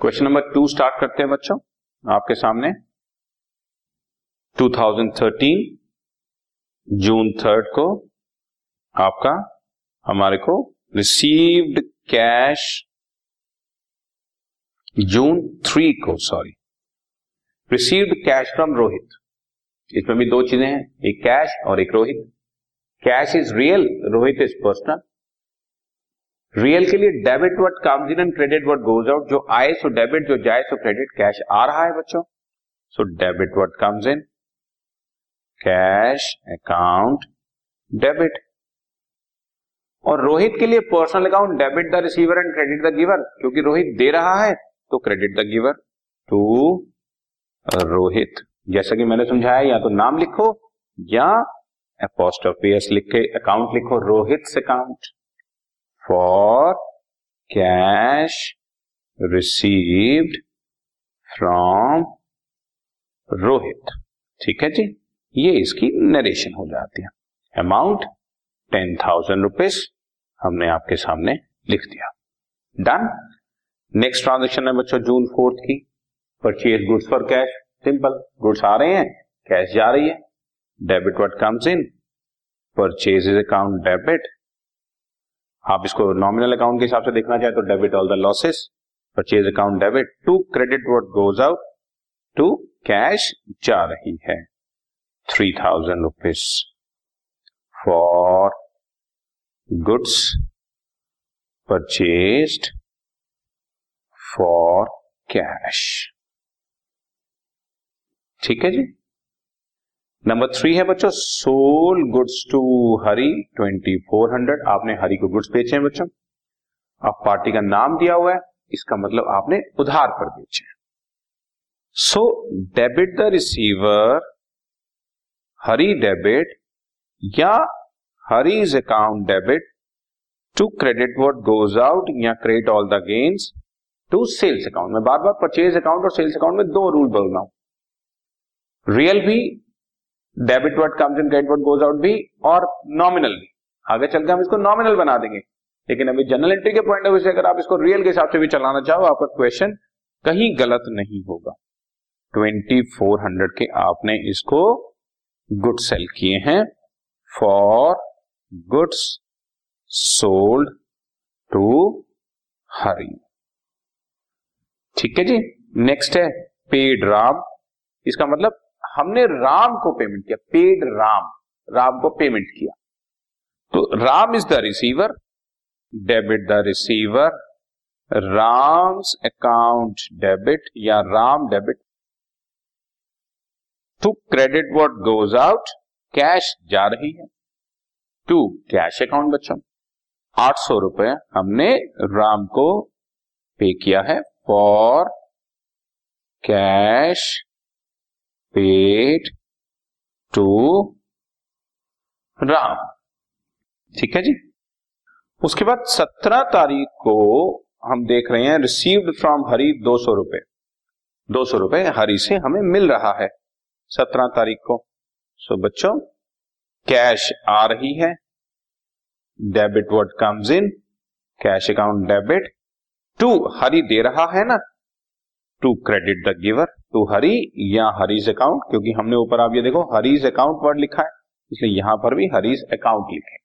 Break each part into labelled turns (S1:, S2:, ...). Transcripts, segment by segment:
S1: Question number two start करते हैं बच्चों। आपके सामने। 2013 जून थर्ड को आपका, हमारे को रिसीव्ड कैश जून थ्री को sorry received cash from Rohit इसमें भी दो चीज़ें हैं, एक कैश और एक Rohit cash is real Rohit is personal real के लिए debit word comes in and credit word goes out जो आए सो डेबिट जो जाए सो क्रेडिट कैश आ रहा है बच्चों। So debit word comes in cash account debit और रोहित के लिए personal account debit the receiver and credit the giver क्योंकि रोहित दे रहा है तो credit the giver to Rohit. जैसा कि मैंने समझाया, या तो नाम लिखो, या पोस्ट ऑफ़ लिख के अकाउंट लिखो, Rohit account for cash received from Rohit ठीक है जी? ये इसकी नरेशन हो जाती है। अमाउंट टेन थाउज़ेंड रुपीज़ हमने आपके सामने लिख दिया। डन नेक्स्ट ट्रांजेक्शन है बच्चों जून फोर्थ की। Purchase goods for cash simple goods आ रहे हैं। कैश जा रही है। Debit what comes in purchase is account debit आप इसको नॉमिनल अकाउंट के हिसाब से देखना चाहे तो debit all the losses purchase account debit to credit what goes out to cash जा रही है। Three thousand rupees for goods purchase for cash ठीक है जी? नंबर थ्री है बच्चों, sold goods to Hari, twenty four hundred. आपने हरी को गुड्स बेचे हैं बच्चों। अब पार्टी का नाम दिया हुआ है, इसका मतलब आपने उधार पर बेचे हैं। So, debit the receiver, Hari debit, या Hari's account debit, to credit what goes out, या credit all the gains, to sales account. में बार बार परचेज अकाउंट और सेल्स अकाउंट में दो रूल बोल रहा हूँ। रियल भी debit what comes in credit what goes out भी और नॉमिनल भी। आगे चल के हम इसको नॉमिनल बना देंगे। लेकिन अभी जनरल एंट्री के पॉइंट ऑफ़ व्यू से अगर आप इसको रियल के हिसाब से भी चलाना चाहो, आपका क्वेश्चन कहीं गलत नहीं होगा। ट्वेंटी फोर हंड्रेड के आपने इसको गुड सेल किए हैं। For goods sold to Hari ठीक है जी? नेक्स्ट है पेड राम। इसका मतलब हमने राम को पेमेंट किया पेड राम। राम को पेमेंट किया। तो Ram is the receiver debit the receiver Ram's account debit या Ram debit to credit what goes out cash जा रही है। टू कैश अकाउंट बच्चों, आठ सौ रुपए हमने राम को पे किया है for cash paid to Ram. ठीक है जी? उसके बाद सत्रह तारीख को हम देख रहे हैं रिसीव्ड फ्रॉम हरी दो सौ रुपए। दो सौ रुपए हरी से हमें मिल रहा है सत्रह तारीख को। सो बच्चों कैश आ रही है। Debit what comes in cash account debit to Hari दे रहा है ना। To credit the giver to Hari या हरीज अकाउंट क्योंकि हमने ऊपर आप ये देखो, हरीज अकाउंट वर्ड लिखा है, इसलिए यहाँ पर भी हरीज अकाउंट लिखेंगे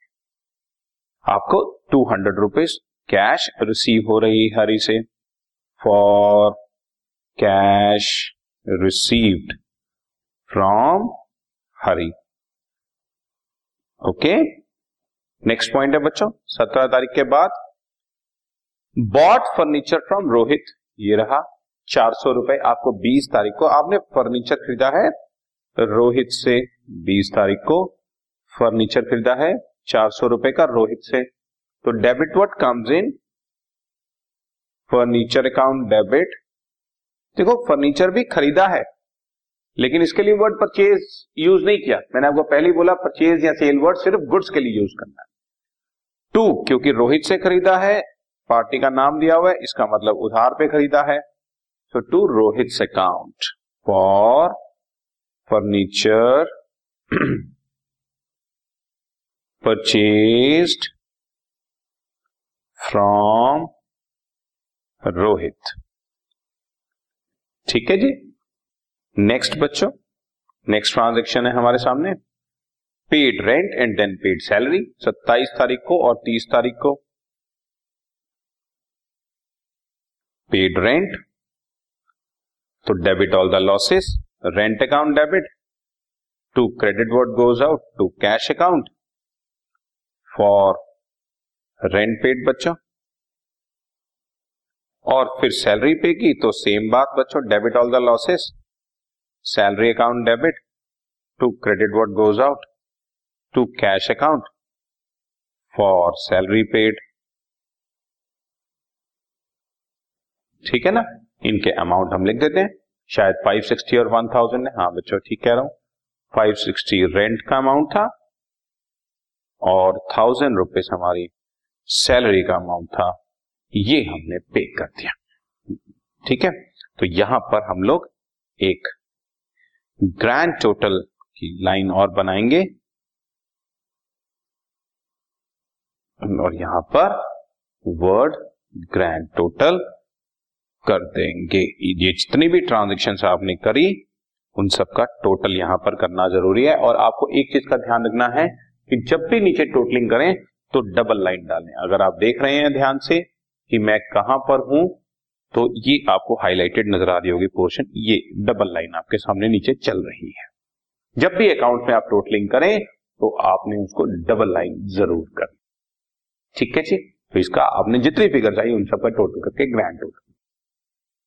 S1: आपको two hundred rupees cash receive हो रही हरी से। For cash received from Hari. Okay next point है बच्चों, सत्रह तारीख के बाद बॉट फर्नीचर फ्रॉम रोहित ये रहा। चार सौ रुपए आपको बीस तारीख को आपने फर्नीचर खरीदा है। रोहित से बीस तारीख को फर्नीचर खरीदा है, चार सौ रुपए का रोहित से। तो debit what comes in furniture account debit. देखो, फर्नीचर भी खरीदा है, लेकिन इसके लिए वर्ड परचेज यूज़ नहीं किया। मैंने आपको पहले बोला परचेज या सेल वर्ड सिर्फ़ गुड्स के लिए यूज़ करना है। टू क्योंकि रोहित से खरीदा है पार्टी का नाम दिया हुआ है, इसका मतलब उधार पे खरीदा है। So to Rohit's account for furniture purchased from Rohit. ठीक है जी? नेक्स्ट बच्चों नेक्स्ट ट्रांजेक्शन है हमारे सामने। Paid rent and then paid salary सत्ताईस तारीख को और तीस तारीख को। पेड रेंट तो debit all the losses rent account debit to credit what goes out to cash account for rent paid बच्चों, और फिर सैलरी पे की तो सेम बात बच्चों debit all the losses salary account debit to credit what goes out to cash account for salary paid ठीक है ना? इनके अमाउंट हम लिख देते हैं। शायद 560 और 1000 है हाँ बच्चों, ठीक कह रहा हूँ। 560 रेंट का अमाउंट था और थाउज़ेंड रुपीज़ हमारी सैलरी का अमाउंट था। ये हमने पे कर दिया। ठीक है? तो यहाँ पर हम लोग एक ग्रैंड टोटल की लाइन और बनाएँगे। और यहाँ पर वर्ड ग्रैंड टोटल कर देंगे। ये जितनी भी ट्रांजेक्शन आपने करी, उन सबका टोटल यहाँ पर करना ज़रूरी है और आपको एक चीज़ का ध्यान रखना है कि जब भी नीचे टोटलिंग करें तो डबल लाइन डालें। अगर आप देख रहे हैं ध्यान से कि मैं कहाँ पर हूँ तो ये आपको हाईलाइटेड नज़र आ रही होगी पोर्शन ये डबल लाइन आपके सामने नीचे चल रही है। जब भी अकाउंट में आप टोटलिंग करें तो आपने उसको डबल लाइन ज़रूर कर। ठीक है जी? तो इसका आपने जितनी फिगर चाहिए उन सबका टोटल करके grand total